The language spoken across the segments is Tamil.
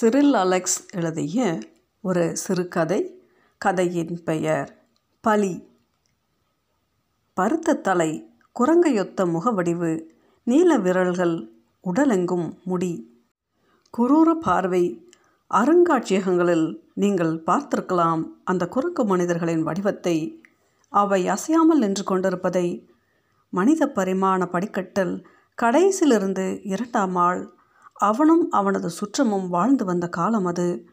சிரில் அலெக்ஸ் எழுதிய ஒரு சிறுகதை கதையின் பெயர் பலி. பருத்த தலை குரங்கையொத்த முகவடிவு நீல விரல்கள் உடலெங்கும் முடி. குரூர பார்வை அருங்காட்சியகங்களில் நீங்கள் பார்த்திருக்கலாம் அந்த குரங்கு மனிதர்களின் வடிவத்தை. அவை அசையாமல் நின்று கொண்டிருப்பதை. மனித பரிமாண படிக்கட்டில் கடைசிலிருந்து இரண்டாம் ஆள் அவனும் அவனது சுற்றமும் வாழ்ந்து வந்த காலம் அது.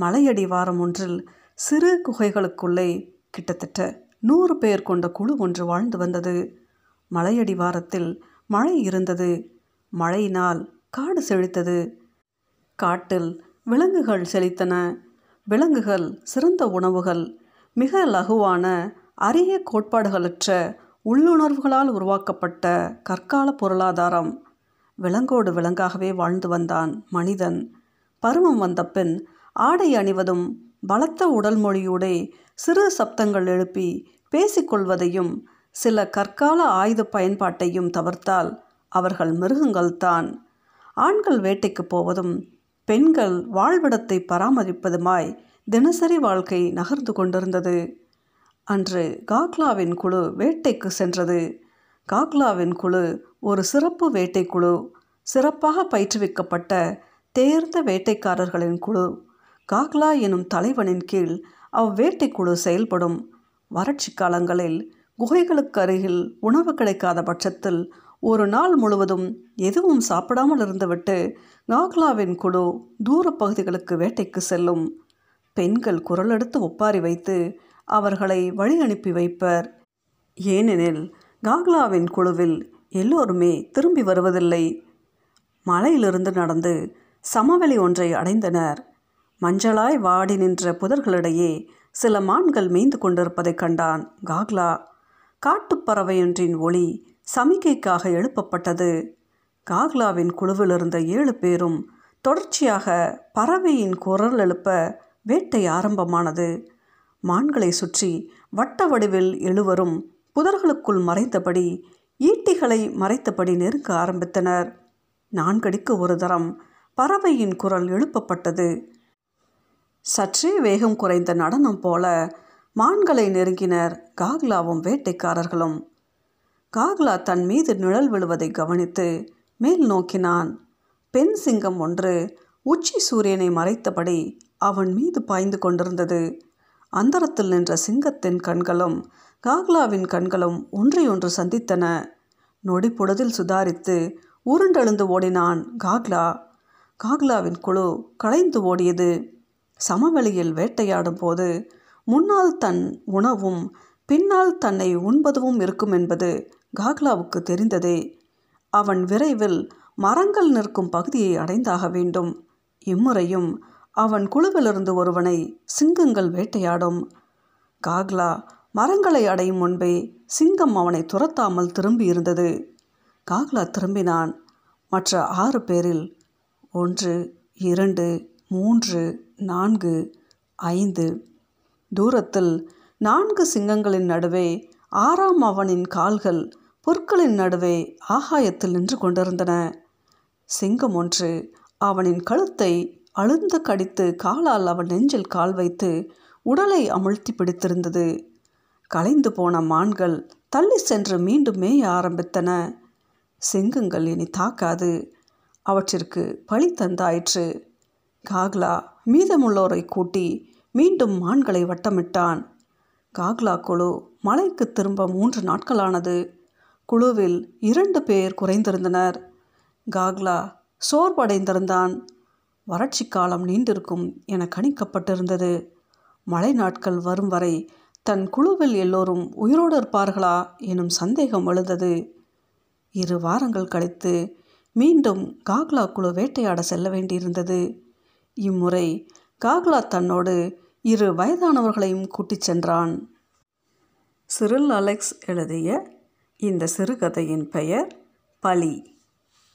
மலையடி வாரம் ஒன்றில் சிறு குகைகளுக்குள்ளே கிட்டத்தட்ட நூறு பேர் கொண்ட குழு ஒன்று வாழ்ந்து வந்தது. மலையடி வாரத்தில் மழை இருந்தது. மழையினால் காடு செழித்தது. காட்டில் விலங்குகள் செழித்தன. விலங்குகள் சிறந்த உணவுகள் மிக லகுவான அரிய கோட்பாடுகளற்ற உள்ளுணர்வுகளால் உருவாக்கப்பட்ட கற்கால பொருளாதாரம். விலங்கோடு விலங்காகவே வாழ்ந்து வந்தான் மனிதன். பருவம் வந்த பின் ஆடை அணிவதும் பலத்த உடல் மொழியூடே சிறு சப்தங்கள் எழுப்பி பேசிக்கொள்வதையும் சில கற்கால ஆயுத பயன்பாட்டையும் தவிர்த்தால் அவர்கள் மிருகங்கள்தான் ஆண்கள் வேட்டைக்கு போவதும் பெண்கள் வாழ்விடத்தை பராமரிப்பதுமாய் தினசரி வாழ்க்கை நகர்ந்து கொண்டிருந்தது. அன்று காக்லாவின் குழு வேட்டைக்கு சென்றது. காக்லாவின் குழு ஒரு சிறப்பு வேட்டைக்குழு சிறப்பாக பயிற்றுவிக்கப்பட்ட தேர்ந்த வேட்டைக்காரர்களின் குழு. காக்லா எனும் தலைவனின் கீழ் அவ்வேட்டைக்குழு செயல்படும். வறட்சி காலங்களில் குகைகளுக்கு அருகில் உணவு கிடைக்காத பட்சத்தில் ஒரு நாள் முழுவதும் எதுவும் சாப்பிடாமல் இருந்துவிட்டு காக்லாவின் குழு தூர பகுதிகளுக்கு வேட்டைக்கு செல்லும். பெண்கள் குரலெடுத்து ஒப்பாரி வைத்து அவர்களை வழி அனுப்பி வைப்பர். ஏனெனில் காக்லாவின் குழுவில் எல்லோருமே திரும்பி வருவதில்லை. மலையிலிருந்து நடந்து சமவெளி ஒன்றை அடைந்தனர். மஞ்சளாய் வாடி நின்ற புதர்களிடையே சில மான்கள் மேய்ந்து கொண்டிருப்பதைக் கண்டான் காக்லா காட்டுப்பறவையொன்றின் ஒளி சமிக்கைக்காக எழுப்பப்பட்டது. காக்லாவின் குழுவில் இருந்த ஏழு பேரும் தொடர்ச்சியாக பறவையின் குரல் எழுப்ப வேட்டை ஆரம்பமானது. மான்களை சுற்றி வட்ட வடிவில் எழுவரும் புதர்களுக்குள் மறைத்தபடி ஈட்டிகளை மறைத்தபடி நெருங்க ஆரம்பித்தனர். நான்கடிக்கு ஒரு தரம் பறவையின் குரல் எழுப்பப்பட்டது. சற்றே வேகம் குறைந்த நடனம் போல மான்களை நெருங்கினர் காக்லாவும் வேட்டைக்காரர்களும். காக்லா தன் மீது நிழல் விழுவதை கவனித்து மேல் நோக்கினான். பெண் சிங்கம் ஒன்று உச்சி சூரியனை மறைத்தபடி அவன் மீது பாய்ந்து கொண்டிருந்தது. அந்தரத்தில் நின்ற சிங்கத்தின் கண்களும் காக்லாவின் கண்களும் ஒன்றையொன்று சந்தித்தன. நொடி பொழுதில் சுதாரித்து உருண்டெழுந்து ஓடினான் காக்லா. காக்லாவின் குழு களைந்து ஓடியது. சமவெளியில் வேட்டையாடும் போது முன்னால் தன் உணவும் பின்னால் தன்னை உண்பதுவும் இருக்கும் என்பது காக்லாவுக்கு தெரிந்ததே. அவன் விரைவில் மரங்கள் நிற்கும் பகுதியை அடைந்தாக வேண்டும். இம்முறையும் அவன் குழுவிலிருந்து ஒருவனை சிங்கங்கள் வேட்டையாடும். காக்லா மரங்களை அடையும் முன்பே சிங்கம் அவனை துரத்தாமல் திரும்பி இருந்தது. காக்லா திரும்பினான். மற்ற ஆறு பேரில் ஒன்று இரண்டு மூன்று நான்கு ஐந்து. தூரத்தில் நான்கு சிங்கங்களின் நடுவே ஆறாம் அவனின் கால்கள் புற்களின் நடுவே ஆகாயத்தில் நின்று கொண்டிருந்தன. சிங்கம் ஒன்று அவனின் கழுத்தை அழுந்து கடித்து காலால் அவன் நெஞ்சில் கால் வைத்து உடலை அமிழ்த்தி பிடித்திருந்தது. கலைந்து போன மான்கள் தள்ளி சென்று மீண்டும் மேய ஆரம்பித்தன. சிங்கங்கள் இனி தாக்காது. அவற்றிற்கு பழி தந்தாயிற்று காக்லா மீதமுள்ளோரை கூட்டி மீண்டும் மான்களை வட்டமிட்டான். காக்லா குழு மலைக்கு திரும்ப மூன்று நாட்களானது. குழுவில் இரண்டு பேர் குறைந்திருந்தனர். காக்லா சோர்வடைந்திருந்தான். வறட்சி காலம் நீண்டிருக்கும் என கணிக்கப்பட்டிருந்தது. மழை நாட்கள் வரும் வரை தன் குழுவில் எல்லோரும் உயிரோடு இருப்பார்களா எனும் சந்தேகம் எழுந்தது. இரு வாரங்கள் கழித்து மீண்டும் காக்லா குழு வேட்டையாட செல்ல வேண்டியிருந்தது. இம்முறை காக்லா தன்னோடு இரு வயதானவர்களையும் கூட்டிச் சென்றான். சிறில் அலெக்ஸ் எழுதிய இந்த சிறுகதையின் பெயர் பலி.